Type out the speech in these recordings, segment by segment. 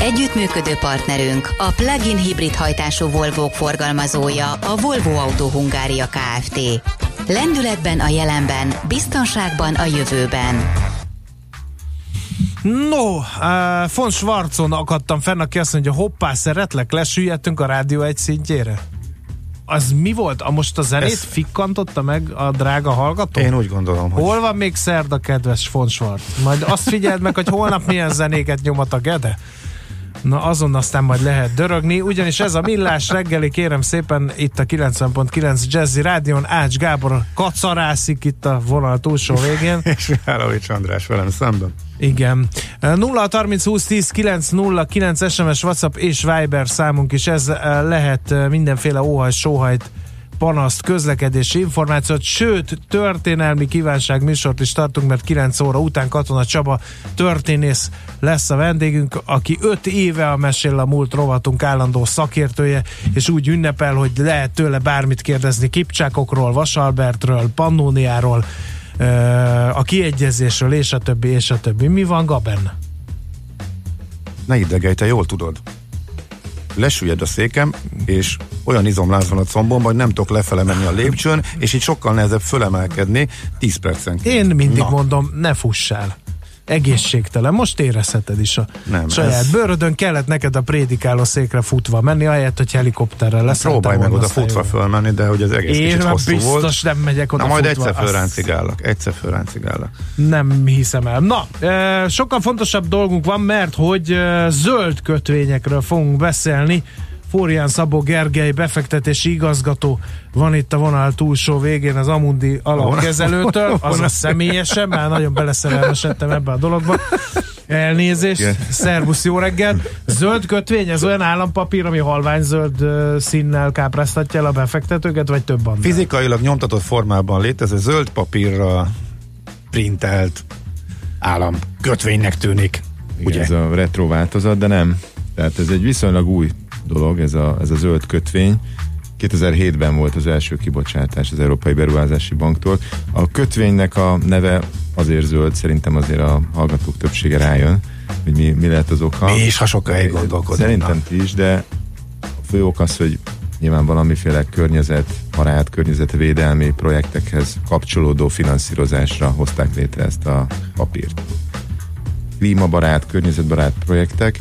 Együttműködő partnerünk a plug-in hibrid hajtású volvo forgalmazója a Volvo Auto Hungária Kft. Lendületben a jelenben, biztonságban a jövőben. No, uh, von Schwarzon akadtam fenn, aki azt mondja, hoppá, szeretlek, lesüllyedtünk a rádió egy szintjére. Az mi volt? A most a zenét Ez... fikkantotta meg a drága hallgató? Én úgy gondolom, hogy... Hol van még szerda, kedves von Schwarz? Majd azt figyeld meg, hogy holnap milyen zenéket nyomat a Gede? Na azon aztán majd lehet dörögni, ugyanis ez a millás reggeli, kérem szépen, itt a 90.9 Jazzy Rádion, Ács Gábor kacarászik itt a vonal túlsó végén. És Mihálovics András velem szemben. Igen. 0 30 20 10 9 0 9 SMS, WhatsApp és Viber számunk is, ez eh, lehet eh, mindenféle óhaj, sóhajt panaszt, közlekedési információt, sőt, történelmi kívánság műsort is tartunk, mert 9 óra után Katona Csaba történész lesz a vendégünk, aki 5 éve a Mesél a múlt rovatunk állandó szakértője, és úgy ünnepel, hogy lehet tőle bármit kérdezni Kipcsákokról, Vasalbertről, Pannóniáról, a kiegyezésről, és a többi, és a többi. Mi van, Gaben? Ne idegelj, te jól tudod lesüllyed a székem, és olyan izomláz van a combom, hogy nem tudok lefele menni a lépcsőn, és így sokkal nehezebb fölemelkedni 10 percen. Én mindig Na. mondom, ne fussál egészségtelen. Most érezheted is a nem, saját ez... bőrödön. Kellett neked a prédikáló székre futva menni, ahelyett, hogy helikopterrel lesz. Próbálj meg oda futva fölmenni, de hogy az egész Én kicsit hosszú biztos volt. nem megyek oda Na majd futva. egyszer fölráncigállak, egyszer fölráncigállak. Nem hiszem el. Na, sokkal fontosabb dolgunk van, mert hogy zöld kötvényekről fogunk beszélni. Fórián Szabó Gergely befektetési igazgató van itt a vonal túlsó végén az Amundi alapkezelőtől, az a személyesen, már nagyon beleszerelmesedtem ebbe a dologba. Elnézést, Igen. szervusz, jó reggel. Zöld kötvény, ez olyan állampapír, ami halványzöld színnel kápráztatja el a befektetőket, vagy több annál? Fizikailag nyomtatott formában létező zöld papírra printelt állam kötvénynek tűnik. Igen, ugye? ez a retro változat, de nem. Tehát ez egy viszonylag új dolog, ez a, ez a zöld kötvény. 2007-ben volt az első kibocsátás az Európai Beruházási Banktól. A kötvénynek a neve azért zöld, szerintem azért a hallgatók többsége rájön, hogy mi, mi lehet az oka. Mi is, ha sokáig gondolkodunk. Szerintem ti is, de a fő ok az, hogy nyilván valamiféle környezet, barát, környezetvédelmi projektekhez kapcsolódó finanszírozásra hozták létre ezt a papírt. Klímabarát, környezetbarát projektek,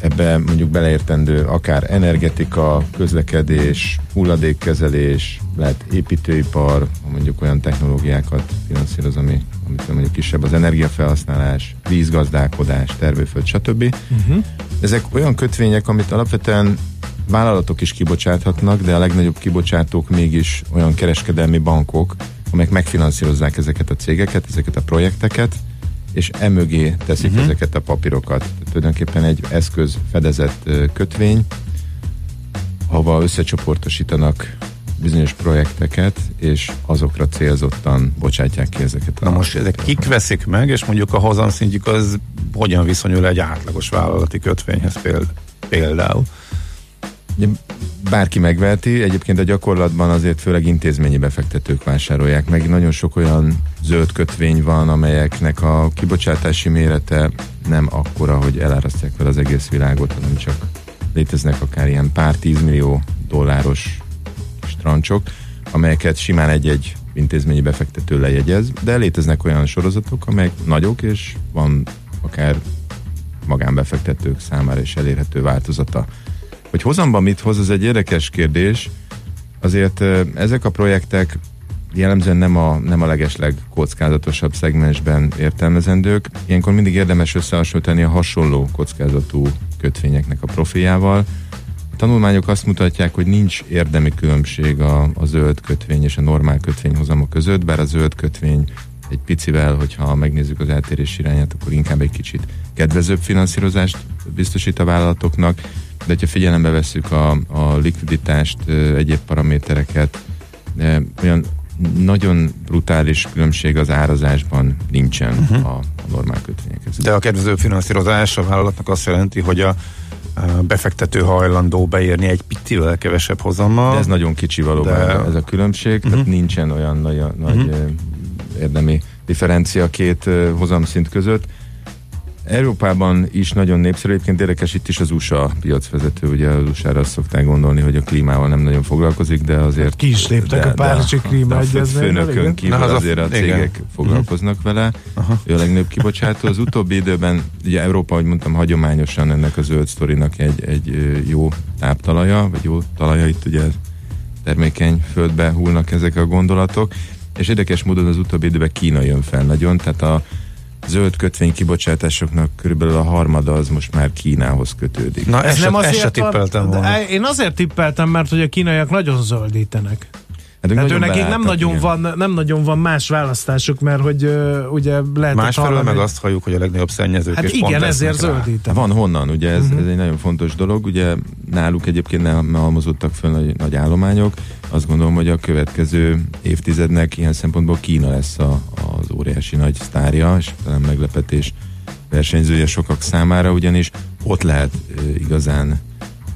ebbe mondjuk beleértendő akár energetika, közlekedés, hulladékkezelés, lehet építőipar, mondjuk olyan technológiákat finanszíroz, ami, amit mondjuk kisebb az energiafelhasználás, vízgazdálkodás, termőföld, stb. Uh-huh. Ezek olyan kötvények, amit alapvetően vállalatok is kibocsáthatnak, de a legnagyobb kibocsátók mégis olyan kereskedelmi bankok, amelyek megfinanszírozzák ezeket a cégeket, ezeket a projekteket, és emögé teszik uh-huh. ezeket a papírokat. Tulajdonképpen egy eszköz fedezett kötvény, ahova összecsoportosítanak bizonyos projekteket, és azokra célzottan bocsátják ki ezeket. Na most ezek kik veszik meg, és mondjuk a hozamszintjük az hogyan viszonyul egy átlagos vállalati kötvényhez például? Bárki megveheti, egyébként a gyakorlatban azért főleg intézményi befektetők vásárolják meg. Nagyon sok olyan zöld kötvény van, amelyeknek a kibocsátási mérete nem akkora, hogy elárasztják fel az egész világot, hanem csak léteznek akár ilyen pár tízmillió dolláros strancsok, amelyeket simán egy-egy intézményi befektető lejegyez, de léteznek olyan sorozatok, amelyek nagyok, és van akár magánbefektetők számára is elérhető változata. Hogy hozamban mit hoz, az egy érdekes kérdés. Azért ezek a projektek jellemzően nem a, nem a legesleg kockázatosabb szegmensben értelmezendők. Ilyenkor mindig érdemes összehasonlítani a hasonló kockázatú kötvényeknek a profiával. A tanulmányok azt mutatják, hogy nincs érdemi különbség a, a zöld kötvény és a normál kötvény hozama között, bár a zöld kötvény egy picivel, hogyha megnézzük az eltérés irányát, akkor inkább egy kicsit kedvezőbb finanszírozást biztosít a vállalatoknak de ha figyelembe veszük a, a likviditást, egyéb paramétereket, nagyon brutális különbség az árazásban nincsen uh-huh. a, a normál kötvényekhez. De a kedvező finanszírozás a vállalatnak azt jelenti, hogy a befektető hajlandó beérni egy picivel kevesebb hozammal. De ez nagyon kicsi valóban de... ez a különbség, uh-huh. tehát nincsen olyan nagy, nagy uh-huh. érdemi differencia két hozamszint között. Európában is nagyon népszerű, egyébként érdekes itt is az USA piacvezető, ugye az USA-ra azt szokták gondolni, hogy a klímával nem nagyon foglalkozik, de azért... Ki is léptek de, a Párizsi klímaegyezményről. Főnökön kívül Na, az azért a cégek igen. foglalkoznak uh-huh. vele. Aha. Ő a legnagyobb kibocsátó. Az utóbbi időben, ugye Európa, ahogy mondtam, hagyományosan ennek a zöld sztorinak egy, egy jó táptalaja, vagy jó talaja, itt ugye termékeny földbe hullnak ezek a gondolatok, és érdekes módon az utóbbi időben Kína jön fel nagyon, tehát a zöld kötvény kibocsátásoknak körülbelül a harmada az most már Kínához kötődik. Na, ez, ez nem azért ezt tippeltem volna. Én azért tippeltem, mert hogy a kínaiak nagyon zöldítenek. Hát, hát ő nekik nem nagyon, van, nem nagyon van más választásuk, mert hogy uh, ugye lehet... Másfelől meg azt halljuk, hogy a legnagyobb szennyezők Hát és igen, ezért zöldítenek. Van honnan, ugye ez, uh-huh. ez egy nagyon fontos dolog, ugye náluk egyébként nem halmozottak föl nagy, nagy állományok, azt gondolom, hogy a következő évtizednek ilyen szempontból Kína lesz a, az óriási nagy sztárja, és talán meglepetés versenyzője sokak számára, ugyanis ott lehet uh, igazán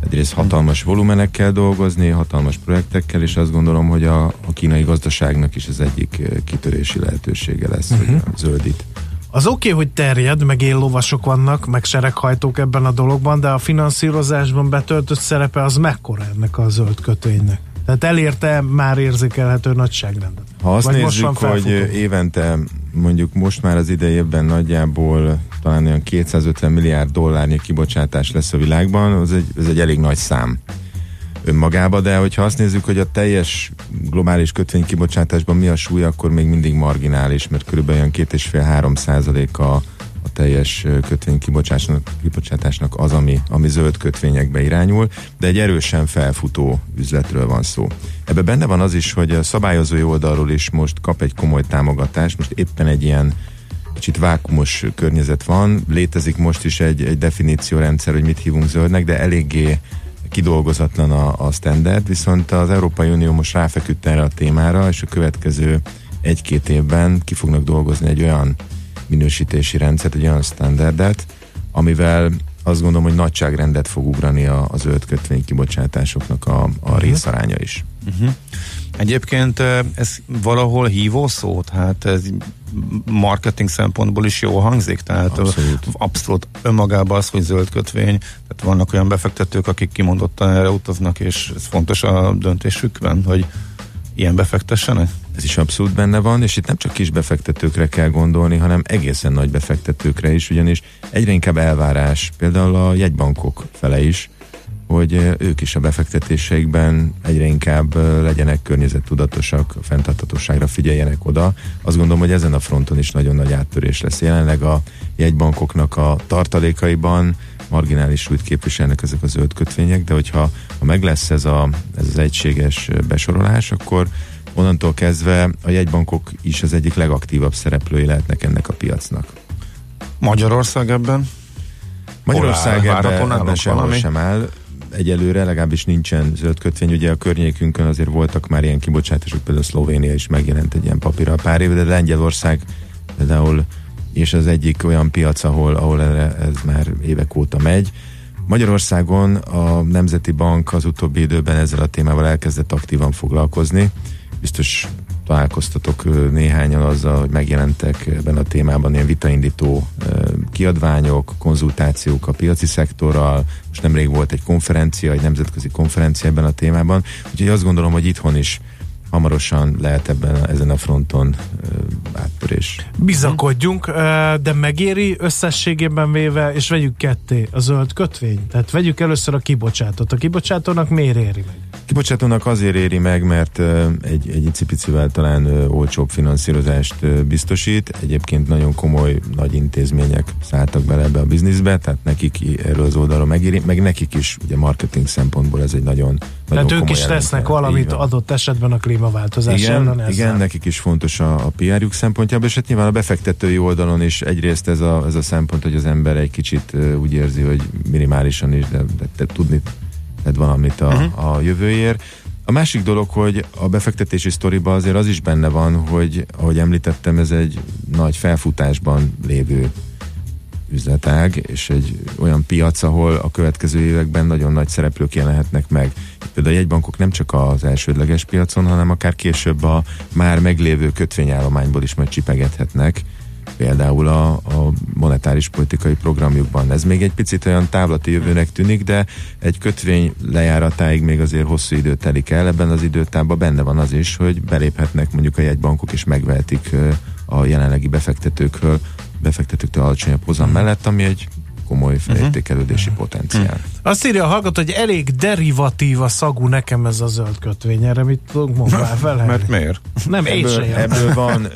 egyrészt hatalmas volumenekkel dolgozni, hatalmas projektekkel, és azt gondolom, hogy a, a kínai gazdaságnak is az egyik kitörési lehetősége lesz, uh-huh. hogy mhm. zöldít. Az oké, okay, hogy terjed, meg éllovasok vannak, meg sereghajtók ebben a dologban, de a finanszírozásban betöltött szerepe az mekkora ennek a zöld kötvénynek? Tehát elérte már érzékelhető nagyságrendet? Ha azt Vagy nézzük, hogy évente mondjuk most már az idejében nagyjából talán olyan 250 milliárd dollárnyi kibocsátás lesz a világban, az egy, ez egy elég nagy szám önmagába, de hogyha azt nézzük, hogy a teljes globális kötvénykibocsátásban mi a súly, akkor még mindig marginális, mert körülbelül olyan 2,5-3 százalék a, a teljes kötvénykibocsátásnak kibocsátásnak az, ami, ami zöld kötvényekbe irányul, de egy erősen felfutó üzletről van szó. Ebbe benne van az is, hogy a szabályozói oldalról is most kap egy komoly támogatást, most éppen egy ilyen kicsit vákumos környezet van, létezik most is egy, egy definíciórendszer, hogy mit hívunk zöldnek, de eléggé kidolgozatlan a, a standard, viszont az Európai Unió most ráfeküdt erre a témára, és a következő egy-két évben ki fognak dolgozni egy olyan minősítési rendszert, egy olyan standardet, amivel azt gondolom, hogy nagyságrendet fog ugrani a, a zöld kötvény kibocsátásoknak a, a uh-huh. részaránya is. Uh-huh. Egyébként ez valahol hívó szó, tehát ez marketing szempontból is jó hangzik, tehát abszolút, abszolút önmagában az, hogy zöld kötvény, tehát vannak olyan befektetők, akik kimondottan erre utaznak, és ez fontos a döntésükben, hogy ilyen befektessenek? Ez is abszolút benne van, és itt nem csak kis befektetőkre kell gondolni, hanem egészen nagy befektetőkre is, ugyanis egyre inkább elvárás, például a jegybankok fele is, hogy ők is a befektetéseikben egyre inkább legyenek környezettudatosak, fenntartatóságra figyeljenek oda. Azt gondolom, hogy ezen a fronton is nagyon nagy áttörés lesz. Jelenleg a jegybankoknak a tartalékaiban marginális súlyt képviselnek ezek a zöld kötvények, de hogyha ha meg lesz ez, a, ez az egységes besorolás, akkor onnantól kezdve a jegybankok is az egyik legaktívabb szereplői lehetnek ennek a piacnak. Magyarország ebben? Magyarország ebben, ebben sehol sem áll egyelőre legalábbis nincsen zöld kötvény. Ugye a környékünkön azért voltak már ilyen kibocsátások, például Szlovénia is megjelent egy ilyen papírra pár éve, de Lengyelország például és az egyik olyan piac, ahol, ahol ez már évek óta megy. Magyarországon a Nemzeti Bank az utóbbi időben ezzel a témával elkezdett aktívan foglalkozni. Biztos találkoztatok néhányan azzal, hogy megjelentek ebben a témában ilyen vitaindító kiadványok, konzultációk a piaci szektorral, most nemrég volt egy konferencia, egy nemzetközi konferencia ebben a témában, úgyhogy azt gondolom, hogy itthon is hamarosan lehet ebben ezen a fronton áttörés. Bizakodjunk, de megéri összességében véve, és vegyük ketté a zöld kötvény. Tehát vegyük először a kibocsátót. A kibocsátónak miért éri meg? Kibocsátónak azért éri meg, mert egy, egy icipicivel talán olcsóbb finanszírozást biztosít. Egyébként nagyon komoly nagy intézmények szálltak bele ebbe a bizniszbe, tehát nekik erről az oldalról megéri, meg nekik is ugye marketing szempontból ez egy nagyon, nagyon Tehát ők is tesznek valamit adott esetben a klímaváltozás igen, ellen. Igen, nekik is fontos a, a PR-juk szempontjából, és hát nyilván a befektetői oldalon is egyrészt ez a, ez a szempont, hogy az ember egy kicsit úgy érzi, hogy minimálisan is, de, de, de tudni tett valamit a, uh-huh. a jövőért. A másik dolog, hogy a befektetési sztoriba azért az is benne van, hogy ahogy említettem, ez egy nagy felfutásban lévő üzletág, és egy olyan piac, ahol a következő években nagyon nagy szereplők jelenhetnek meg. Például a jegybankok nem csak az elsődleges piacon, hanem akár később a már meglévő kötvényállományból is majd csipegethetnek, például a, a monetáris politikai programjukban. Ez még egy picit olyan távlati jövőnek tűnik, de egy kötvény lejáratáig még azért hosszú idő telik el. Ebben az időtában benne van az is, hogy beléphetnek mondjuk a jegybankok és megvehetik a jelenlegi befektetőkről, befektetőktől alacsonyabb hozam mellett, ami egy komoly felértékelődési uh-huh. potenciál. Uh-huh. Azt írja a hallgató, hogy elég derivatív a szagú nekem ez a zöld kötvény. Erre mit tudunk mondani vele? Mert miért? Nem, ebből, én sem ebből van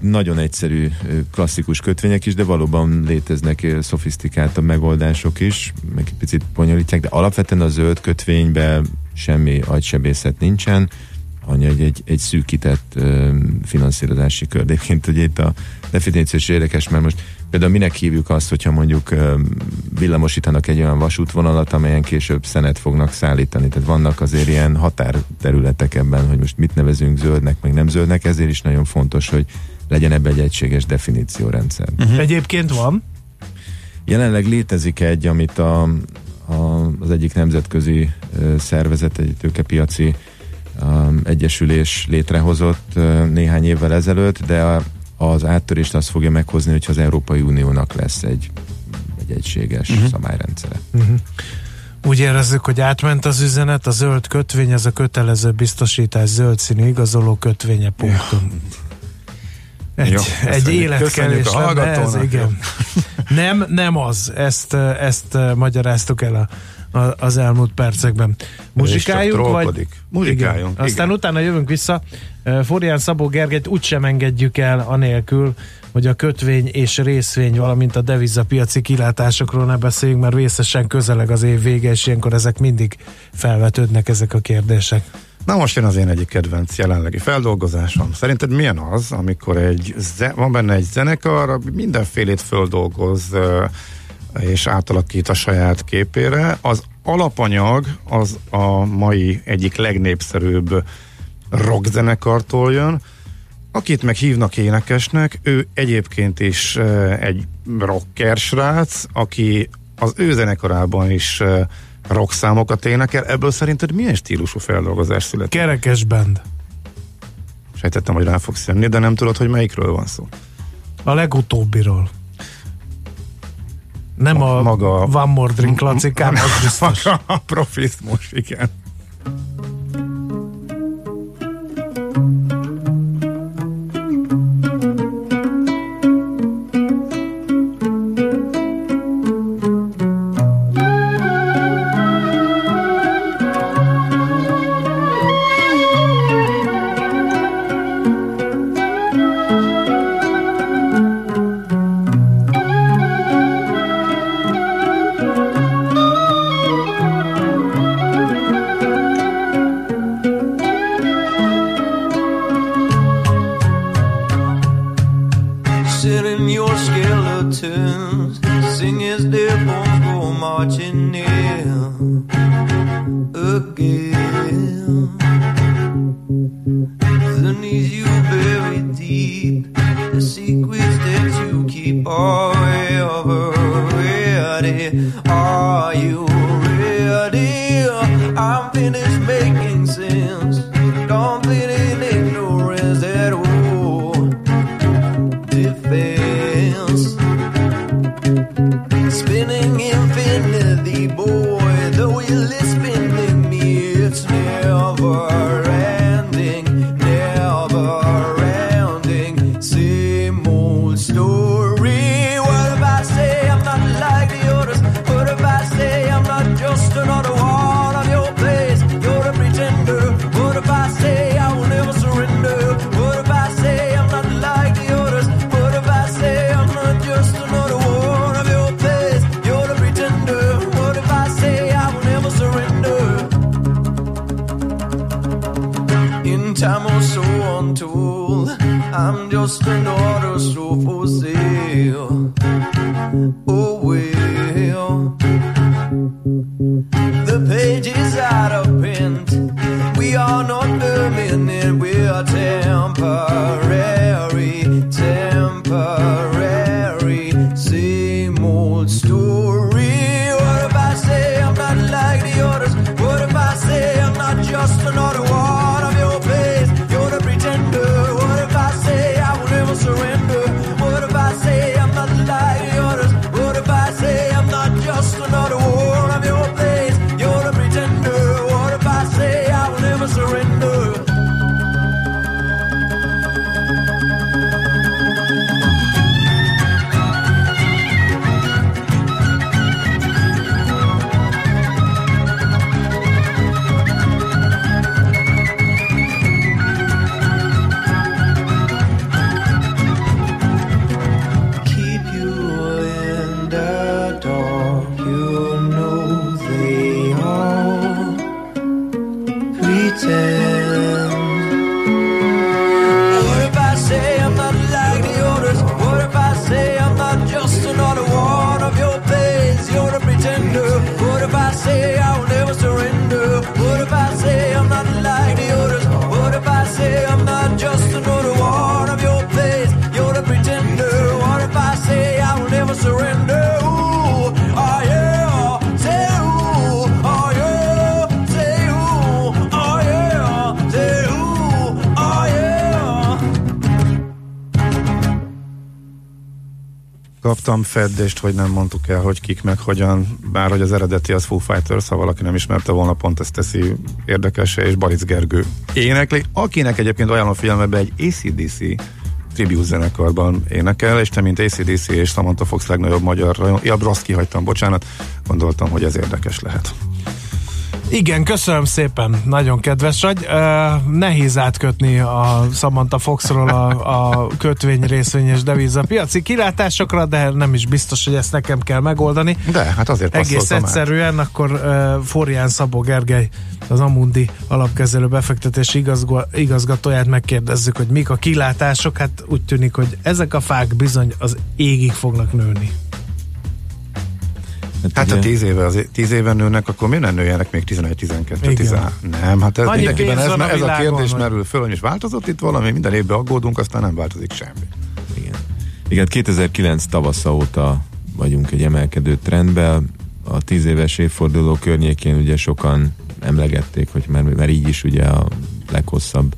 nagyon egyszerű klasszikus kötvények is, de valóban léteznek szofisztikáltabb megoldások is, meg egy picit bonyolítják, de alapvetően a zöld kötvényben semmi agysebészet nincsen, annyi, egy, egy, egy szűkített finanszírozási kör. Egyébként ugye itt a definíció is érdekes, mert most például minek hívjuk azt, hogyha mondjuk villamosítanak egy olyan vasútvonalat, amelyen később szenet fognak szállítani. Tehát vannak azért ilyen határterületek ebben, hogy most mit nevezünk zöldnek, meg nem zöldnek, ezért is nagyon fontos, hogy legyen ebbe egy egységes definíciórendszer. Uh-huh. Egyébként van? Jelenleg létezik egy, amit a, a, az egyik nemzetközi szervezet, egy tőkepiaci egyesülés létrehozott uh, néhány évvel ezelőtt, de az áttörést azt fogja meghozni, hogyha az Európai Uniónak lesz egy, egy egységes uh-huh. szabályrendszere. Uh-huh. Úgy érezzük, hogy átment az üzenet, a zöld kötvény, ez a kötelező biztosítás zöld színű igazoló kötvénye punktum. Ja. Egy, Jó, egy életkelés lenne ez, igen. nem, nem az. Ezt, ezt magyaráztuk el a az elmúlt percekben. Muzsikáljunk, vagy? Muzsikáljunk. Igen. Aztán igen. utána jövünk vissza. Florián Szabó Gergelyt úgysem engedjük el anélkül, hogy a kötvény és részvény, valamint a devizapiaci kilátásokról ne beszéljünk, mert vészesen közeleg az év vége, és ilyenkor ezek mindig felvetődnek ezek a kérdések. Na most jön az én egyik kedvenc jelenlegi feldolgozásom. Szerinted milyen az, amikor egy van benne egy zenekar, mindenfélét földolgoz és átalakít a saját képére. Az alapanyag az a mai egyik legnépszerűbb rockzenekartól jön, akit meg hívnak énekesnek, ő egyébként is egy rocker srác, aki az ő zenekarában is rock számokat énekel. Ebből szerinted milyen stílusú feldolgozás született? Kerekes band. Sejtettem, hogy rá fogsz jönni, de nem tudod, hogy melyikről van szó. A legutóbbiról. Nem a, maga, One More Drink klasszikám, az biztos. Maga a profizmus, igen. marching in again. Kaptam feddést, hogy nem mondtuk el, hogy kik meg hogyan, bár hogy az eredeti az Foo Fighters, ha valaki nem ismerte volna, pont ezt teszi érdekese, és Baric Gergő énekli, akinek egyébként ajánlom figyelmebe egy ACDC tribute zenekarban énekel, és te, mint ACDC és Samantha Fox legnagyobb magyar, ja, rossz kihagytam, bocsánat, gondoltam, hogy ez érdekes lehet. Igen, köszönöm szépen, nagyon kedves vagy. Uh, nehéz átkötni a Samantha Foxról a, a kötvény részvényes deviza piaci kilátásokra, de nem is biztos, hogy ezt nekem kell megoldani. De, hát azért Egész egyszerűen, át. akkor uh, Forján Szabó Gergely, az Amundi alapkezelő befektetési igazgo, igazgatóját megkérdezzük, hogy mik a kilátások. Hát úgy tűnik, hogy ezek a fák bizony az égig fognak nőni. Hát, hát ha tíz éve, az, tíz éve nőnek, akkor miért nem nőjenek még 11-12? 13? Nem, hát ez mindenkiben ez, a, ez a kérdés hogy... merül föl, és változott itt valami, minden évben aggódunk, aztán nem változik semmi. Igen. Igen, 2009 tavasza óta vagyunk egy emelkedő trendben, a tíz éves évforduló környékén ugye sokan emlegették, hogy mert, mert így is ugye a leghosszabb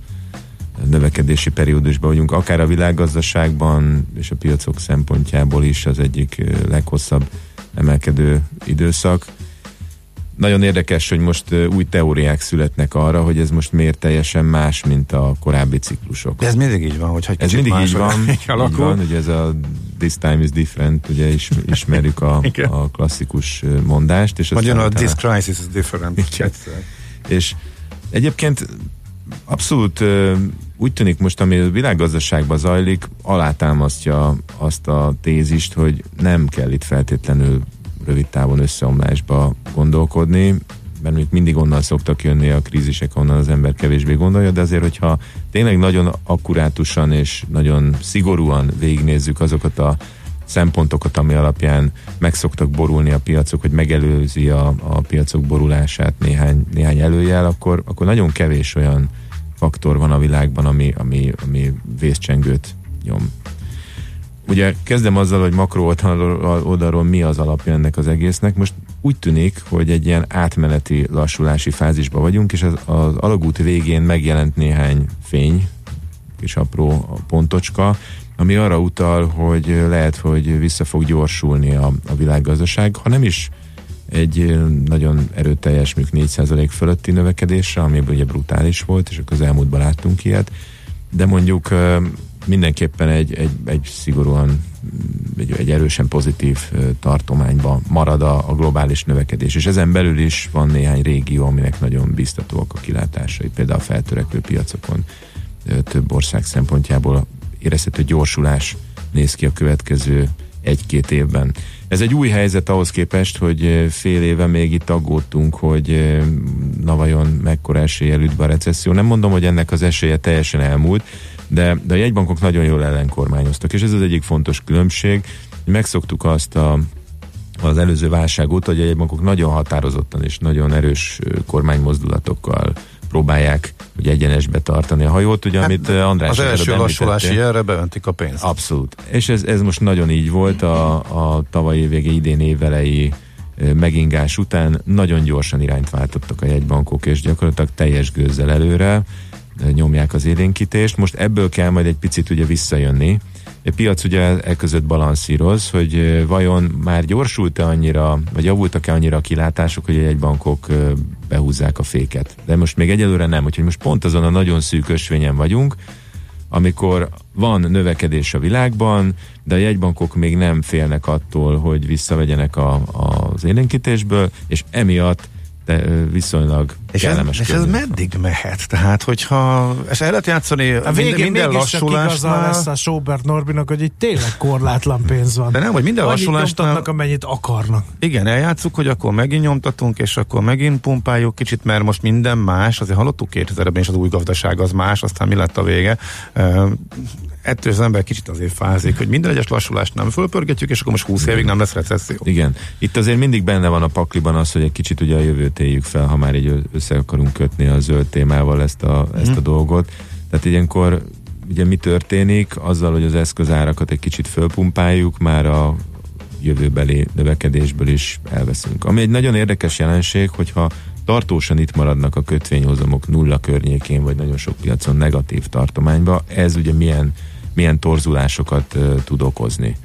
növekedési periódusban vagyunk, akár a világgazdaságban és a piacok szempontjából is az egyik leghosszabb emelkedő időszak. Nagyon érdekes, hogy most új teóriák születnek arra, hogy ez most miért teljesen más, mint a korábbi ciklusok. De ez mindig így van, hogy Ez mindig így van, így van, ugye ez a this time is different, ugye is, ismerjük a, a klasszikus mondást. És Magyarul a this crisis is different. És egyébként abszolút úgy tűnik most, ami a világgazdaságban zajlik, alátámasztja azt a tézist, hogy nem kell itt feltétlenül rövid távon összeomlásba gondolkodni, mert még mindig onnan szoktak jönni a krízisek, onnan az ember kevésbé gondolja, de azért, hogyha tényleg nagyon akkurátusan és nagyon szigorúan végignézzük azokat a szempontokat, ami alapján meg szoktak borulni a piacok, hogy megelőzi a, a piacok borulását néhány, néhány előjel, akkor, akkor nagyon kevés olyan faktor van a világban, ami, ami, ami vészcsengőt nyom. Ugye kezdem azzal, hogy makro oldalról, oldalról mi az alapja ennek az egésznek. Most úgy tűnik, hogy egy ilyen átmeneti lassulási fázisban vagyunk, és az, az alagút végén megjelent néhány fény, és apró pontocska, ami arra utal, hogy lehet, hogy vissza fog gyorsulni a, a világgazdaság, ha nem is egy nagyon erőteljes, mondjuk 4% fölötti növekedésre, ami ugye brutális volt, és akkor az elmúltban láttunk ilyet, de mondjuk mindenképpen egy, egy, egy szigorúan egy, egy erősen pozitív tartományba marad a, a globális növekedés, és ezen belül is van néhány régió, aminek nagyon biztatóak a kilátásai, például a feltörekvő piacokon több ország szempontjából érezhető gyorsulás néz ki a következő egy-két évben. Ez egy új helyzet ahhoz képest, hogy fél éve még itt aggódtunk, hogy na vajon mekkora esélye üt a recesszió. Nem mondom, hogy ennek az esélye teljesen elmúlt, de, de a jegybankok nagyon jól ellenkormányoztak, és ez az egyik fontos különbség. Megszoktuk azt a az előző válság óta, hogy a jegybankok nagyon határozottan és nagyon erős kormánymozdulatokkal próbálják hogy egyenesbe tartani a hajót, ugye, hát, amit András Az első lassulási jelre beöntik a pénzt. Abszolút. És ez, ez most nagyon így volt a, a tavalyi vége idén évelei megingás után nagyon gyorsan irányt váltottak a jegybankok, és gyakorlatilag teljes gőzzel előre nyomják az élénkítést. Most ebből kell majd egy picit ugye visszajönni. A piac ugye e között balanszíroz, hogy vajon már gyorsult-e annyira, vagy javultak-e annyira a kilátások, hogy egy bankok behúzzák a féket. De most még egyelőre nem, úgyhogy most pont azon a nagyon szűk ösvényen vagyunk, amikor van növekedés a világban, de a jegybankok még nem félnek attól, hogy visszavegyenek a, az élénkítésből, és emiatt de viszonylag és kellemes. Ez, és ez meddig mehet? Tehát, hogyha és el lehet játszani a végén minden lassulásnál... lesz a Sobert Norbinak, hogy itt tényleg korlátlan pénz van. De nem, hogy minden Annyit lassulásnál... amennyit akarnak. Igen, eljátszuk, hogy akkor megint nyomtatunk, és akkor megint pumpáljuk kicsit, mert most minden más, azért hallottuk 2000-ben is az új gazdaság az más, aztán mi lett a vége ettől az ember kicsit azért fázik, hogy minden egyes lassulást nem fölpörgetjük, és akkor most 20 évig nem lesz recesszió. Igen. Itt azért mindig benne van a pakliban az, hogy egy kicsit ugye a jövőt éljük fel, ha már így össze akarunk kötni a zöld témával ezt a, ezt a hmm. dolgot. Tehát ilyenkor ugye mi történik azzal, hogy az eszközárakat egy kicsit fölpumpáljuk, már a jövőbeli növekedésből is elveszünk. Ami egy nagyon érdekes jelenség, hogyha tartósan itt maradnak a kötvényhozamok nulla környékén, vagy nagyon sok piacon negatív tartományba, ez ugye milyen milyen torzulásokat tud okozni.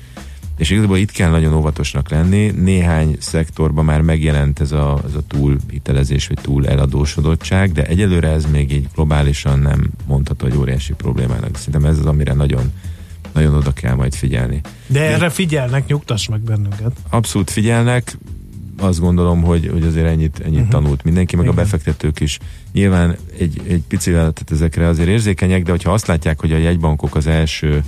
És igazából itt kell nagyon óvatosnak lenni. Néhány szektorban már megjelent ez a, ez a túl hitelezés, vagy túl eladósodottság, de egyelőre ez még így globálisan nem mondható, hogy óriási problémának. Szerintem ez az, amire nagyon nagyon oda kell majd figyelni. De erre figyelnek, nyugtass meg bennünket. Abszolút figyelnek, azt gondolom, hogy, hogy azért ennyit, ennyit uh-huh. tanult mindenki, meg Igen. a befektetők is. Nyilván egy, egy picivel tehát ezekre azért érzékenyek, de hogyha azt látják, hogy a jegybankok az első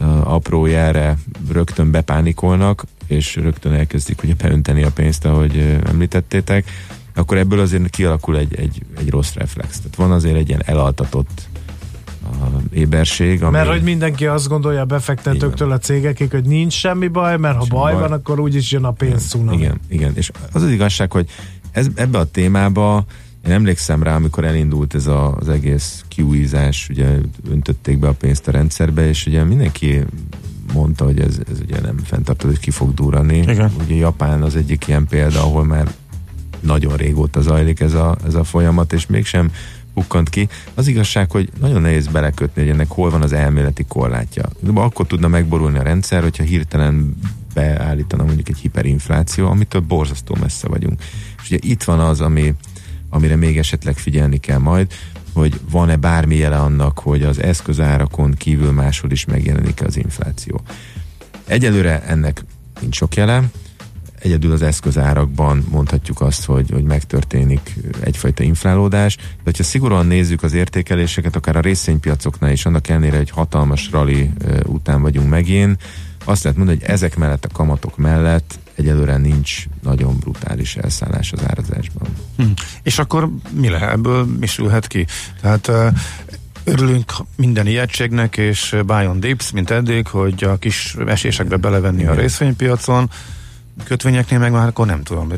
uh, apró jelre rögtön bepánikolnak, és rögtön elkezdik ugye beönteni a pénzt, ahogy uh, említettétek, akkor ebből azért kialakul egy, egy, egy rossz reflex. Tehát van azért egy ilyen elaltatott éberség. Ami... Mert hogy mindenki azt gondolja a befektetőktől a cégekig, hogy nincs semmi baj, mert ha baj, baj van, akkor úgyis jön a pénzszunami. Igen, igen, és az az igazság, hogy ez, ebbe a témába én emlékszem rá, amikor elindult ez a, az egész kiújítás, ugye öntötték be a pénzt a rendszerbe, és ugye mindenki mondta, hogy ez, ez ugye nem fenntartó, hogy ki fog durrani. Igen. Ugye Japán az egyik ilyen példa, ahol már nagyon régóta zajlik ez a, ez a folyamat, és mégsem pukkant ki. Az igazság, hogy nagyon nehéz belekötni, hogy ennek hol van az elméleti korlátja. De akkor tudna megborulni a rendszer, hogyha hirtelen beállítana mondjuk egy hiperinfláció, amitől borzasztó messze vagyunk. És ugye itt van az, ami, amire még esetleg figyelni kell majd, hogy van-e bármi jele annak, hogy az eszközárakon kívül máshol is megjelenik az infláció. Egyelőre ennek nincs sok jele, egyedül az eszközárakban mondhatjuk azt, hogy, hogy megtörténik egyfajta inflálódás, de hogyha szigorúan nézzük az értékeléseket, akár a részvénypiacoknál is, annak ellenére, hogy hatalmas rally után vagyunk megint, azt lehet mondani, hogy ezek mellett a kamatok mellett egyelőre nincs nagyon brutális elszállás az árazásban. Hm. És akkor mi lehet ebből, mi sülhet ki? Tehát Örülünk minden ijegységnek, és buy on dips, mint eddig, hogy a kis esésekbe belevenni a részvénypiacon, kötvényeknél meg már akkor nem tudom,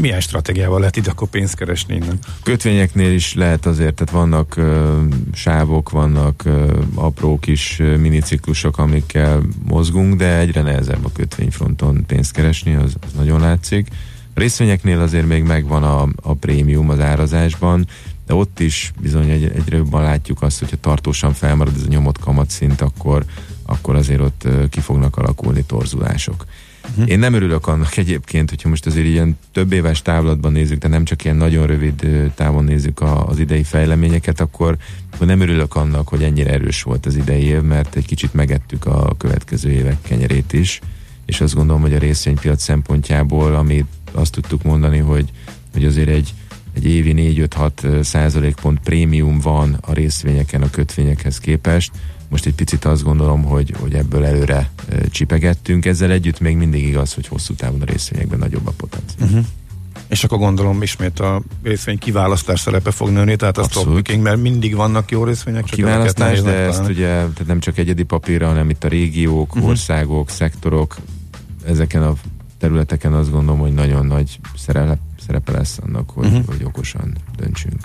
milyen stratégiával lehet ide akkor pénzt keresni innen. Kötvényeknél is lehet azért, tehát vannak uh, sávok, vannak uh, apró kis miniciklusok, amikkel mozgunk, de egyre nehezebb a kötvényfronton pénzt keresni, az, az nagyon látszik. A részvényeknél azért még megvan a, a prémium az árazásban, de ott is bizony egy, egyre jobban látjuk azt, hogyha tartósan felmarad ez a nyomott kamatszint, akkor, akkor azért ott ki fognak alakulni torzulások. Uh-huh. Én nem örülök annak egyébként, hogyha most azért ilyen több éves távlatban nézzük, de nem csak ilyen nagyon rövid távon nézzük a, az idei fejleményeket, akkor, akkor nem örülök annak, hogy ennyire erős volt az idei év, mert egy kicsit megettük a következő évek kenyerét is, és azt gondolom, hogy a részvénypiac szempontjából, amit azt tudtuk mondani, hogy, hogy azért egy, egy évi 4-5-6 százalékpont prémium van a részvényeken a kötvényekhez képest, most egy picit azt gondolom, hogy, hogy ebből előre csipegettünk. Ezzel együtt még mindig igaz, hogy hosszú távon a részvényekben nagyobb a potenciál. Uh-huh. És akkor gondolom ismét a részvény kiválasztás szerepe fog nőni, tehát a stop picking, mert mindig vannak jó részvények. Csak kiválasztás, de ezt ugye tehát nem csak egyedi papírra, hanem itt a régiók, uh-huh. országok, szektorok, ezeken a területeken azt gondolom, hogy nagyon nagy szerepe, szerepe lesz annak, hogy, uh-huh. hogy okosan döntsünk.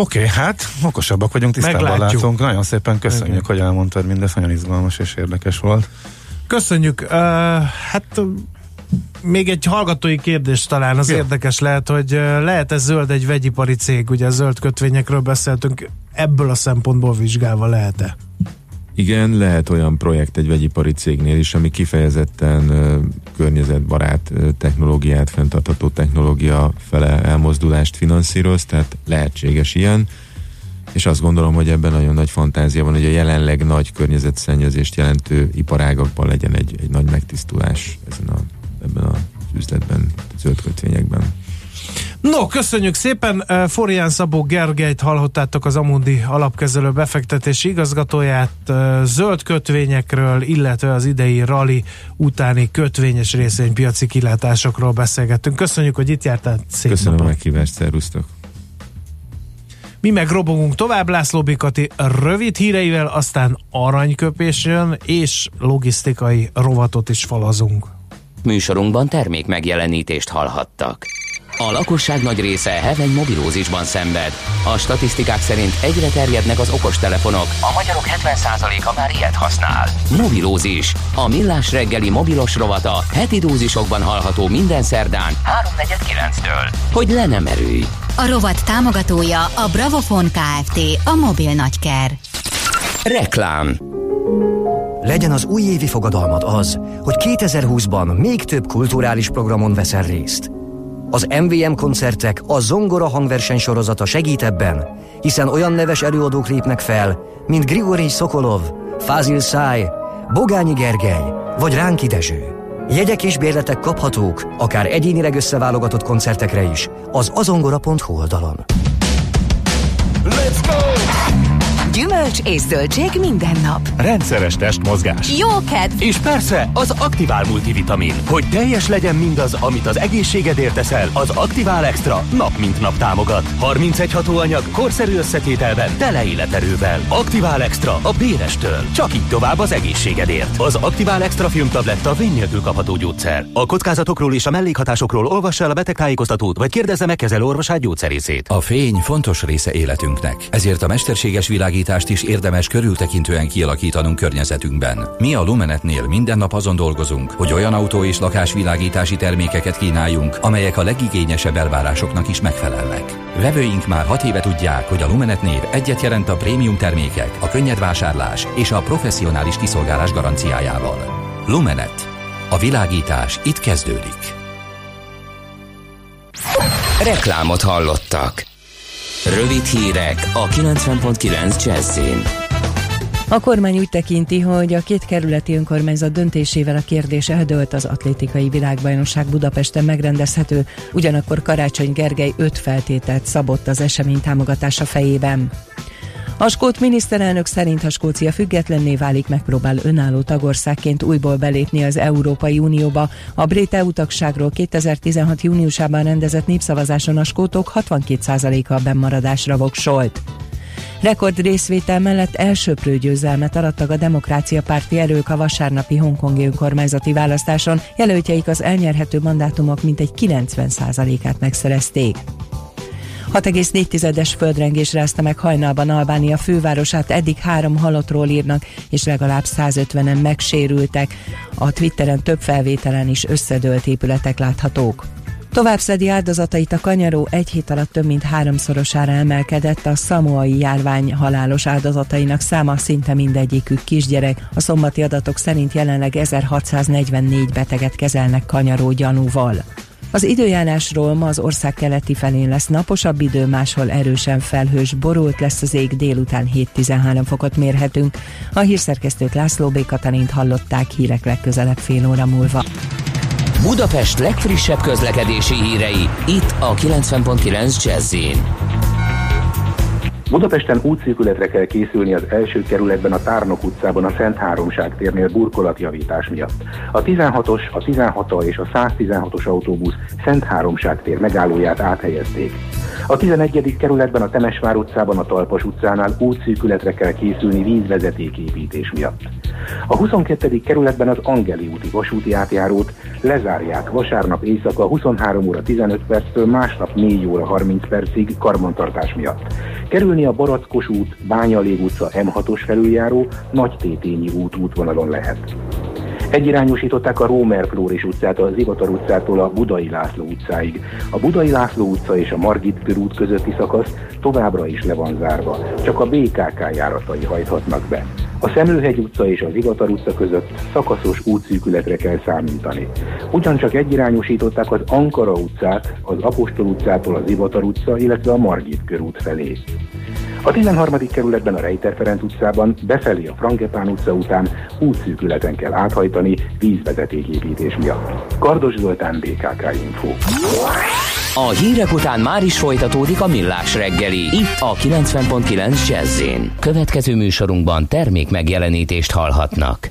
Oké, okay, hát okosabbak vagyunk, tisztában Meglátjuk. látunk. Nagyon szépen köszönjük, okay. hogy elmondtad mindezt, nagyon izgalmas és érdekes volt. Köszönjük. Uh, hát még egy hallgatói kérdés talán az ja. érdekes lehet, hogy lehet-e zöld egy vegyipari cég, ugye a zöld kötvényekről beszéltünk, ebből a szempontból vizsgálva lehet-e? Igen, lehet olyan projekt egy vegyipari cégnél is, ami kifejezetten környezetbarát technológiát, fenntartható technológia fele elmozdulást finanszíroz, tehát lehetséges ilyen és azt gondolom, hogy ebben nagyon nagy fantázia van, hogy a jelenleg nagy környezetszennyezést jelentő iparágakban legyen egy, egy nagy megtisztulás ezen a, ebben a üzletben, zöld kötvényekben. No, köszönjük szépen. Forián Szabó Gergelyt hallhattátok az Amundi alapkezelő befektetési igazgatóját zöld kötvényekről, illetve az idei rally utáni kötvényes részvénypiaci kilátásokról beszélgettünk. Köszönjük, hogy itt jártál. Szép Köszönöm napot. a meghívást, szervusztok. Mi meg robogunk tovább László Bikati rövid híreivel, aztán aranyköpés jön, és logisztikai rovatot is falazunk. Műsorunkban termék megjelenítést hallhattak. A lakosság nagy része heveny mobilózisban szenved. A statisztikák szerint egyre terjednek az okostelefonok. A magyarok 70%-a már ilyet használ. Mobilózis. A millás reggeli mobilos rovata heti dózisokban hallható minden szerdán 3.49-től. Hogy le nem erőj. A rovat támogatója a Bravofon Kft. A mobil nagyker. Reklám legyen az újévi fogadalmad az, hogy 2020-ban még több kulturális programon veszel részt. Az MVM koncertek a Zongora hangverseny sorozata segít ebben, hiszen olyan neves előadók lépnek fel, mint Grigori Szokolov, Fázil Száj, Bogányi Gergely vagy Ránki Dezső. Jegyek és bérletek kaphatók, akár egyénileg összeválogatott koncertekre is, az azongora.hu oldalon. Let's go! Gyümölcs és zöldség minden nap. Rendszeres testmozgás. Jó kedv! És persze az Aktivál multivitamin. Hogy teljes legyen mindaz, amit az egészségedért teszel, az Aktivál Extra nap mint nap támogat. 31 hatóanyag, korszerű összetételben, tele életerővel. Aktivál Extra a Bérestől. Csak így tovább az egészségedért. Az Aktivál Extra filmtabletta vény nélkül kapható gyógyszer. A kockázatokról és a mellékhatásokról olvassa el a betegtájékoztatót, vagy kérdezze meg kezelő orvosát gyógyszerészét. A fény fontos része életünknek. Ezért a mesterséges világít világítást is érdemes körültekintően kialakítanunk környezetünkben. Mi a Lumenetnél minden nap azon dolgozunk, hogy olyan autó és lakásvilágítási termékeket kínáljunk, amelyek a legigényesebb elvárásoknak is megfelelnek. Vevőink már hat éve tudják, hogy a Lumenet név egyet jelent a prémium termékek, a könnyed vásárlás és a professzionális kiszolgálás garanciájával. Lumenet. A világítás itt kezdődik. Reklámot hallottak. Rövid hírek a 90.9 Jazzin. A kormány úgy tekinti, hogy a két kerületi önkormányzat döntésével a kérdés eldőlt az atlétikai világbajnokság Budapesten megrendezhető, ugyanakkor Karácsony Gergely öt feltételt szabott az esemény támogatása fejében. A skót miniszterelnök szerint, ha Skócia függetlenné válik, megpróbál önálló tagországként újból belépni az Európai Unióba. A brit EU tagságról 2016. júniusában rendezett népszavazáson a skótok 62%-a bennmaradásra voksolt. Rekord részvétel mellett elsőprő győzelmet arattak a Demokrácia Párti erők a vasárnapi hongkongi önkormányzati választáson, jelöltjeik az elnyerhető mandátumok mintegy 90%-át megszerezték. 6,4-es földrengés rázta meg hajnalban Albánia fővárosát, eddig három halottról írnak, és legalább 150-en megsérültek. A Twitteren több felvételen is összedőlt épületek láthatók. Tovább szedi áldozatait a kanyaró egy hét alatt több mint háromszorosára emelkedett a szamoai járvány halálos áldozatainak száma szinte mindegyikük kisgyerek. A szombati adatok szerint jelenleg 1644 beteget kezelnek kanyaró gyanúval. Az időjárásról ma az ország keleti felén lesz naposabb idő, máshol erősen felhős, borult lesz az ég, délután 7-13 fokot mérhetünk. A hírszerkesztőt László B. Katalint hallották hírek legközelebb fél óra múlva. Budapest legfrissebb közlekedési hírei, itt a 90.9 jazz Budapesten útszűkületre kell készülni az első kerületben a Tárnok utcában a Szent Háromság térnél burkolatjavítás miatt. A 16-os, a 16 és a 116-os autóbusz Szent Háromság tér megállóját áthelyezték. A 11. kerületben a Temesvár utcában a Talpas utcánál útszűkületre kell készülni vízvezetéképítés miatt. A 22. kerületben az Angeli úti vasúti átjárót lezárják vasárnap éjszaka 23 óra 15 perctől másnap 4 óra 30 percig karbantartás miatt. Kerülni a Barackos út, Bányalég utca M6-os felüljáró, Nagy Tétényi út útvonalon lehet. Egyirányosították a Rómer Flóris utcát a Zivatar utcától a Budai László utcáig. A Budai László utca és a Margit körút közötti szakasz továbbra is le van zárva, csak a BKK járatai hajthatnak be. A Szemőhegy utca és az Zivatar utca között szakaszos útszűkületre kell számítani. Ugyancsak egyirányosították az Ankara utcát, az Apostol utcától az Zivatar utca, illetve a Margit körút felé. A 13. kerületben a Rejter Ferenc utcában befelé a Frankepán utca után útszűkületen kell áthajtani vízvezetéképítés miatt. Kardos Zoltán, BKK Info. A hírek után már is folytatódik a millás reggeli, itt a 90.9 jazz Következő műsorunkban termék megjelenítést hallhatnak.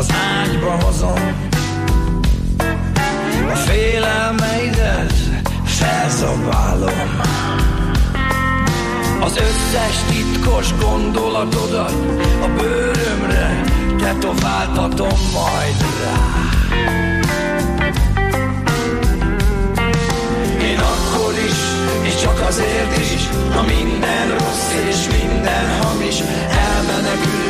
az ágyba hozom. A félelmeidet felszabálom Az összes titkos gondolatodat a bőrömre tetováltatom majd rá. Én akkor és csak azért is, ha minden rossz és minden hamis elmenekül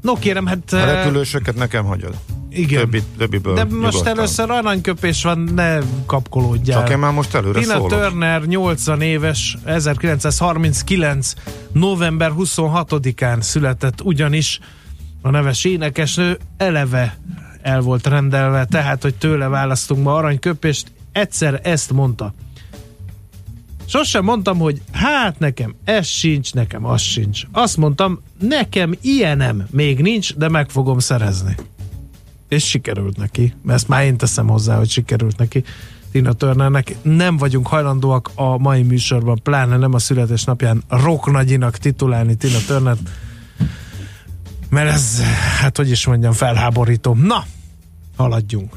No kérem, hát... A eh, repülősöket nekem hagyod. Igen. Többi, többiből De most nyugodtan. először aranyköpés van, ne kapkolódjál. Csak én már most előre Tina szólok. Turner 80 éves, 1939. november 26-án született ugyanis a neves énekesnő eleve el volt rendelve, tehát, hogy tőle választunk ma aranyköpést. Egyszer ezt mondta. Sosem mondtam, hogy hát nekem ez sincs, nekem az sincs. Azt mondtam, nekem ilyenem még nincs, de meg fogom szerezni. És sikerült neki. Ezt már én teszem hozzá, hogy sikerült neki. Tina Turnernek. Nem vagyunk hajlandóak a mai műsorban, pláne nem a születésnapján Rock nagyinak titulálni Tina Turner-t, mert ez, hát hogy is mondjam, felháborító. Na, haladjunk.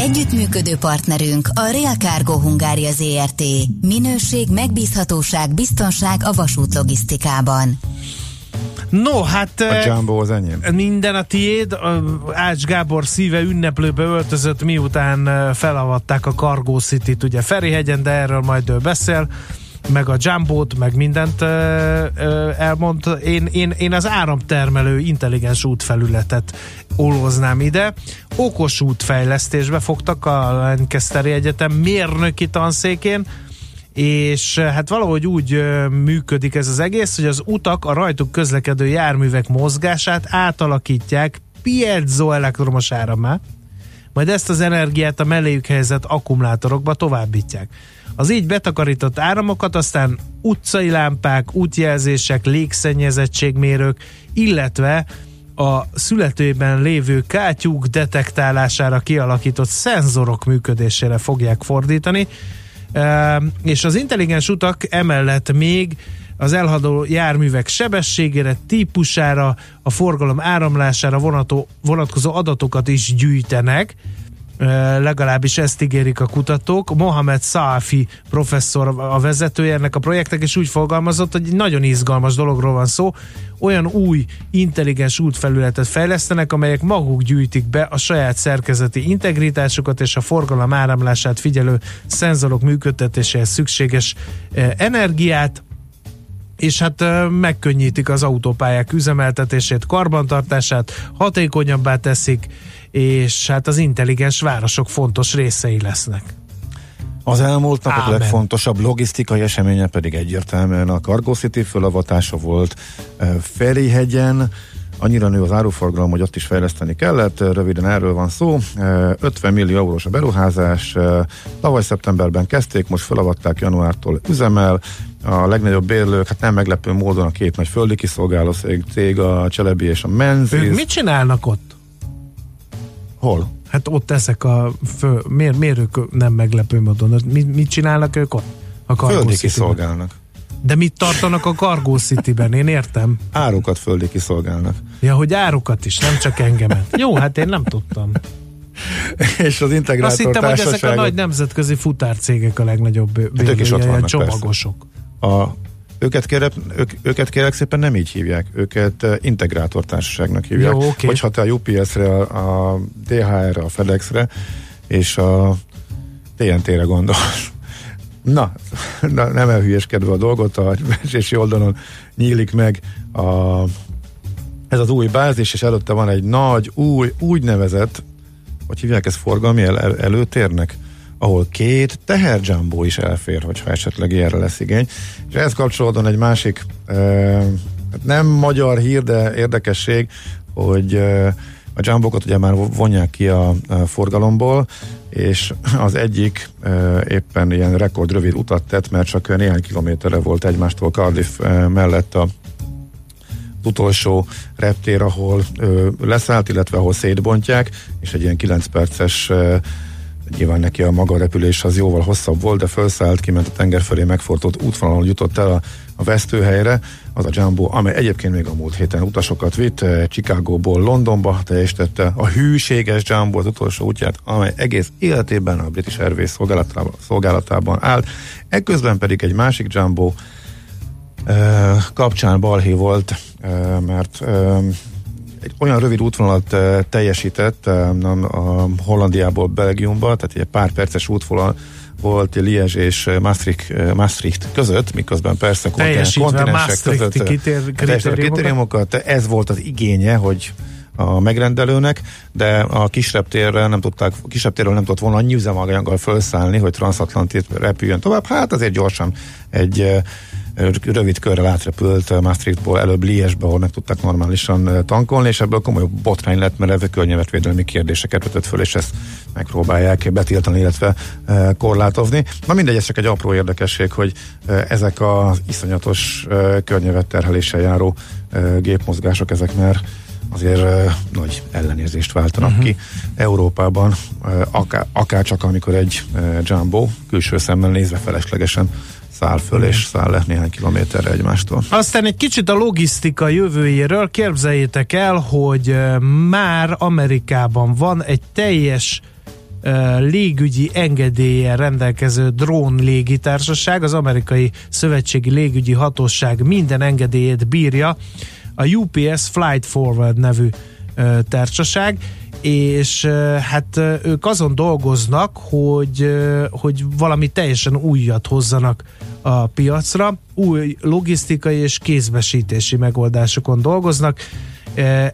Együttműködő partnerünk a Real Cargo Hungária ZRT. Minőség, megbízhatóság, biztonság a vasút logisztikában. No, hát... A Jumbo az enyém. Minden a tiéd. Ács Gábor szíve ünneplőbe öltözött, miután felavatták a Cargo City-t, ugye Ferihegyen, de erről majd ő beszél meg a Jumbo-t, meg mindent ö, ö, elmond. Én, én, én az áramtermelő intelligens útfelületet oloznám ide. Okos útfejlesztésbe fogtak a Lancasteri Egyetem mérnöki tanszékén, és hát valahogy úgy működik ez az egész, hogy az utak a rajtuk közlekedő járművek mozgását átalakítják piezoelektromos árammá, majd ezt az energiát a melléjük helyezett akkumulátorokba továbbítják. Az így betakarított áramokat aztán utcai lámpák, útjelzések, légszennyezettségmérők, illetve a születőben lévő kátyúk detektálására kialakított szenzorok működésére fogják fordítani, Ehm, és az intelligens utak emellett még az elhadó járművek sebességére, típusára, a forgalom áramlására vonató, vonatkozó adatokat is gyűjtenek, legalábbis ezt ígérik a kutatók. Mohamed Saafi professzor a vezetője ennek a projektek, és úgy fogalmazott, hogy egy nagyon izgalmas dologról van szó. Olyan új, intelligens útfelületet fejlesztenek, amelyek maguk gyűjtik be a saját szerkezeti integritásukat és a forgalom áramlását figyelő szenzorok működtetéséhez szükséges energiát, és hát megkönnyítik az autópályák üzemeltetését, karbantartását, hatékonyabbá teszik, és hát az intelligens városok fontos részei lesznek. Az elmúlt napok Ámen. legfontosabb logisztikai eseménye pedig egyértelműen a Cargo City fölavatása volt Ferihegyen, annyira nő az áruforgalom, hogy ott is fejleszteni kellett, röviden erről van szó. Eh, 50 millió eurós a beruházás, tavaly szeptemberben kezdték, most felavatták januártól üzemel, a legnagyobb bérlők, hát nem meglepő módon a két nagy földi kiszolgáló cég- a Cselebi és a Menzies. Ők mit csinálnak ott? Hol? Hát ott ezek a fő, miért, miért ők nem meglepő módon? Mit, mit csinálnak ők ott? A Földi kiszolgálnak. De mit tartanak a Cargo City-ben? Én értem. Árukat földi kiszolgálnak. Ja, hogy árukat is, nem csak engemet. Jó, hát én nem tudtam. és az integrátor Azt hittem, hogy ezek a nagy nemzetközi futárcégek a legnagyobb Hát ők is ott vannak, csomagosok. A, őket, kérek, ők, őket kérek szépen nem így hívják, őket eh, integrátor társaságnak hívják. Jó, oké. Hogyha te a UPS-re, a, a DHR-re, a FedEx-re és a TNT-re gondolsz, Na, na nem elhülyeskedve a dolgot, a vesési oldalon nyílik meg a, ez az új bázis, és előtte van egy nagy, új, úgynevezett, hogy hívják ezt forgalmi el, el, előtérnek, ahol két teherjumbo is elfér, hogyha esetleg ilyenre lesz igény. És ehhez kapcsolódóan egy másik, eh, nem magyar hír, de érdekesség, hogy eh, a jumbokat ugye már vonják ki a, a forgalomból, és az egyik e, éppen ilyen rekord rövid utat tett, mert csak néhány kilométerre volt egymástól Cardiff e, mellett a utolsó reptér, ahol ö, leszállt, illetve ahol szétbontják, és egy ilyen 9 perces ö, nyilván neki a maga repülés az jóval hosszabb volt, de felszállt, kiment a tenger felé megfordult útvonalon jutott el a, a vesztőhelyre, az a Jumbo, amely egyébként még a múlt héten utasokat vitt, eh, Chicagóból Londonba teljesítette a hűséges Jumbo az utolsó útját, amely egész életében a British Airways szolgálatában, szolgálatában áll. Ekközben pedig egy másik Jumbo eh, kapcsán balhé volt, eh, mert egy olyan rövid útvonalat teljesített a Hollandiából Belgiumba, tehát egy pár perces útvonal volt Liège és Maastricht, Maastricht között, miközben persze kontinensek között kitér, kritériumokat. Ez volt az igénye, hogy a megrendelőnek, de a kisreptérről nem tudták, kisreptérről nem tudott volna annyi üzemanyaggal felszállni, hogy transatlantit repüljön tovább. Hát azért gyorsan egy rövid körrel átrepült Maastrichtból előbb Liesbe, ahol meg tudták normálisan tankolni, és ebből komoly botrány lett, mert ez a környezetvédelmi kérdéseket vetett föl, és ezt megpróbálják betiltani, illetve korlátozni. Na mindegy, ez csak egy apró érdekesség, hogy ezek az iszonyatos környezetterheléssel járó gépmozgások, ezek már azért uh, nagy ellenérzést váltanak uh-huh. ki Európában, uh, akár, akár csak amikor egy uh, Jumbo külső szemmel nézve feleslegesen száll föl és száll le néhány kilométerre egymástól. Aztán egy kicsit a logisztika jövőjéről képzeljétek el, hogy már Amerikában van egy teljes légügyi engedéllyel rendelkező drón légitársaság, az amerikai szövetségi légügyi hatóság minden engedélyét bírja, a UPS Flight Forward nevű társaság, és hát ők azon dolgoznak, hogy, hogy valami teljesen újat hozzanak a piacra, új logisztikai és kézbesítési megoldásokon dolgoznak.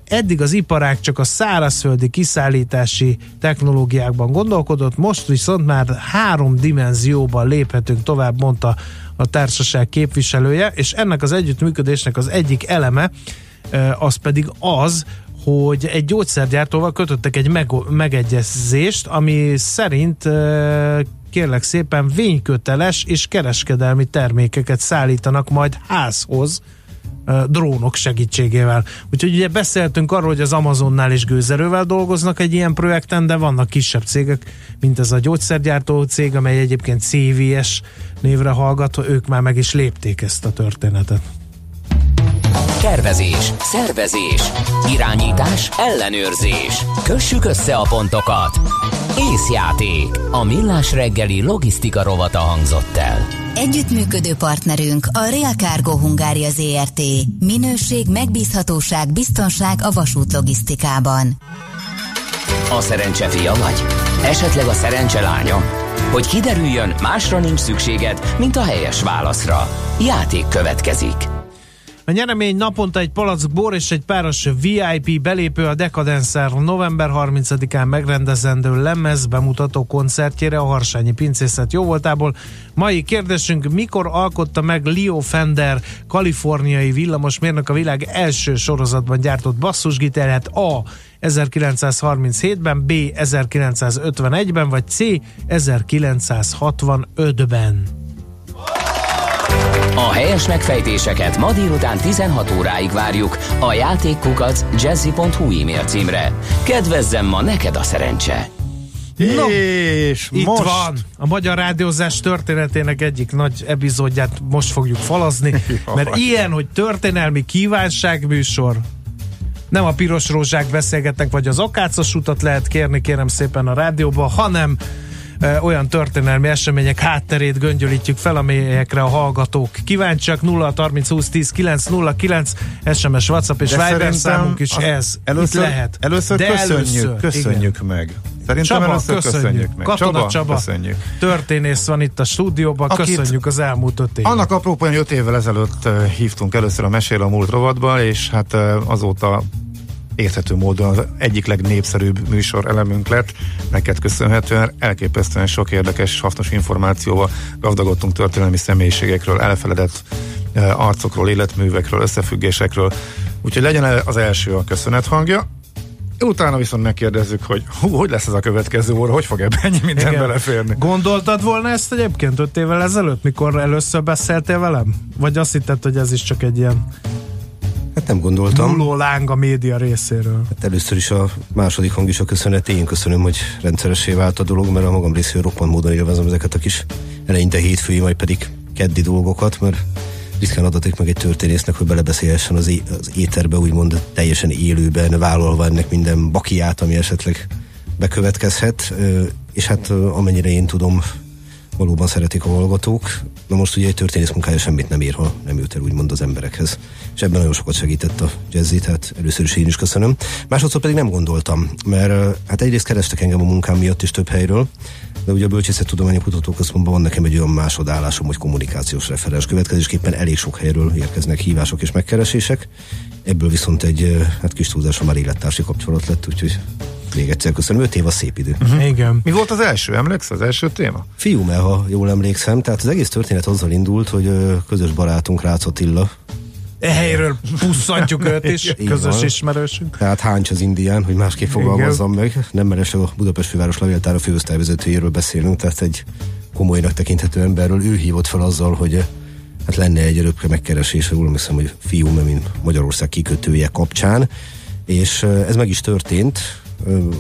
Eddig az iparág csak a szárazföldi kiszállítási technológiákban gondolkodott, most viszont már három dimenzióban léphetünk tovább, mondta a társaság képviselője, és ennek az együttműködésnek az egyik eleme az pedig az, hogy egy gyógyszergyártóval kötöttek egy meg- megegyezést, ami szerint kérlek szépen vényköteles és kereskedelmi termékeket szállítanak majd házhoz drónok segítségével. Úgyhogy ugye beszéltünk arról, hogy az Amazonnál is gőzerővel dolgoznak egy ilyen projekten, de vannak kisebb cégek, mint ez a gyógyszergyártó cég, amely egyébként CVS névre hallgatva, ők már meg is lépték ezt a történetet. Tervezés, szervezés, irányítás, ellenőrzés. Kössük össze a pontokat. Észjáték. A millás reggeli logisztika rovata hangzott el. Együttműködő partnerünk a Real Cargo Hungária ZRT. Minőség, megbízhatóság, biztonság a vasút logisztikában. A szerencse fia vagy? Esetleg a szerencse lánya? Hogy kiderüljön, másra nincs szükséged, mint a helyes válaszra. Játék következik. A nyeremény naponta egy palack bor és egy páros VIP belépő a Decadencer november 30-án megrendezendő lemez bemutató koncertjére a Harsányi Pincészet jóvoltából. Mai kérdésünk, mikor alkotta meg Leo Fender, kaliforniai villamosmérnök a világ első sorozatban gyártott basszusgitárját A. 1937-ben, B. 1951-ben, vagy C. 1965-ben? A helyes megfejtéseket ma délután 16 óráig várjuk a játékkukac jazzy.hu e-mail címre. Kedvezzem ma neked a szerencse! No, és itt most... van a magyar rádiózás történetének egyik nagy epizódját most fogjuk falazni, mert ilyen, hogy történelmi kívánságműsor, nem a piros rózsák beszélgetnek, vagy az akácos utat lehet kérni, kérem szépen a rádióba, hanem olyan történelmi események hátterét göngyölítjük fel, amelyekre a hallgatók kíváncsiak. 0 30 20 10 9 0 9 SMS, WhatsApp és Viber számunk is ez. Először, Itt lehet. Először De köszönjük, először, köszönjük igen. meg Szerintem Csaba, először köszönjük. köszönjük meg. Katona Csaba, Csaba, köszönjük. történész van itt a stúdióban, Akit- köszönjük az elmúlt öt évet. Annak apropóján, hogy öt évvel ezelőtt hívtunk először a Mesél a múlt rovatba, és hát azóta érthető módon az egyik legnépszerűbb műsor elemünk lett. Neked köszönhetően elképesztően sok érdekes és hasznos információval gazdagodtunk történelmi személyiségekről, elfeledett uh, arcokról, életművekről, összefüggésekről. Úgyhogy legyen az első a köszönet hangja. Utána viszont megkérdezzük, hogy hú, hogy lesz ez a következő óra, hogy fog ebbe ennyi minden Igen. beleférni. Gondoltad volna ezt egyébként öt évvel ezelőtt, mikor először beszéltél velem? Vagy azt hitted, hogy ez is csak egy ilyen Hát nem gondoltam. nulló láng a média részéről? Hát először is a második hang is a köszönet. Én köszönöm, hogy rendszeressé vált a dolog, mert a magam részéről roppant módon élvezem ezeket a kis eleinte hétfői, majd pedig keddi dolgokat, mert ritkán adatik meg egy történésznek, hogy belebeszélhessen az, é- az éterbe, úgymond teljesen élőben, vállalva ennek minden bakiát, ami esetleg bekövetkezhet, és hát amennyire én tudom, valóban szeretik a hallgatók. Na most ugye egy történész munkája semmit nem ér, ha nem jut el úgymond az emberekhez. És ebben nagyon sokat segített a jazzy, tehát először is én is köszönöm. Másodszor pedig nem gondoltam, mert hát egyrészt kerestek engem a munkám miatt is több helyről, de ugye a Bölcsészettudományi Kutatóközpontban van nekem egy olyan másodállásom, hogy kommunikációs referens. Következésképpen elég sok helyről érkeznek hívások és megkeresések. Ebből viszont egy hát kis túlzása már élettársi kapcsolat lett, úgyhogy még egyszer köszönöm. Öt év a szép idő. Uh-huh. Igen. Mi volt az első? Emlékszel az első téma? Fiúm, ha jól emlékszem, tehát az egész történet azzal indult, hogy közös barátunk Rácz Attila, E helyről pusszantjuk őt is, közös van. ismerősünk. tehát Háncs az indián, hogy másképp fogalmazzam meg, nem meres a Budapest főváros levéltára főosztályvezetőjéről beszélnünk, tehát egy komolynak tekinthető emberről ő hívott fel azzal, hogy hát lenne egy örökre megkeresés, jól emlékszem, hogy fiúm, mint Magyarország kikötője kapcsán, és ez meg is történt,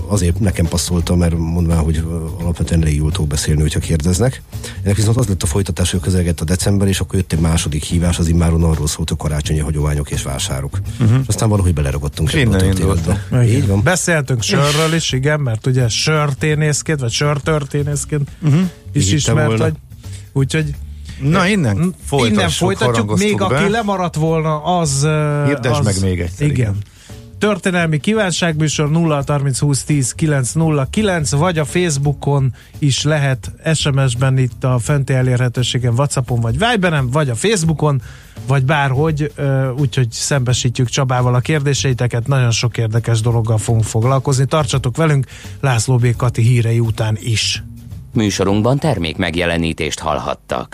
azért nekem passzolta, mert mondván, hogy alapvetően elég jól tudok beszélni, hogyha kérdeznek. Ennek viszont az lett a folytatás, hogy közelgett a december, és akkor jött egy második hívás, az immáron arról szólt, hogy karácsonyi hagyományok és vásárok. Uh-huh. Aztán valahogy beleragadtunk ebbe a történetbe. Így van. Beszéltünk sörről is, igen, mert ugye sörténészként, vagy sörtörténészként Uh-huh. is ismert volna. vagy. Úgyhogy Na innen folytassuk, innen folytatjuk, még harangoztuk aki be. lemaradt volna, az... Hirdesd az, meg még egyszer, Igen. igen. Történelmi kívánságműsor 0 30 20 10 909, vagy a Facebookon is lehet SMS-ben itt a fenti elérhetőségen, Whatsappon vagy Viberen, vagy a Facebookon, vagy bárhogy, úgyhogy szembesítjük Csabával a kérdéseiteket, nagyon sok érdekes dologgal fogunk foglalkozni. Tartsatok velünk László B. Kati hírei után is. Műsorunkban termék megjelenítést hallhattak.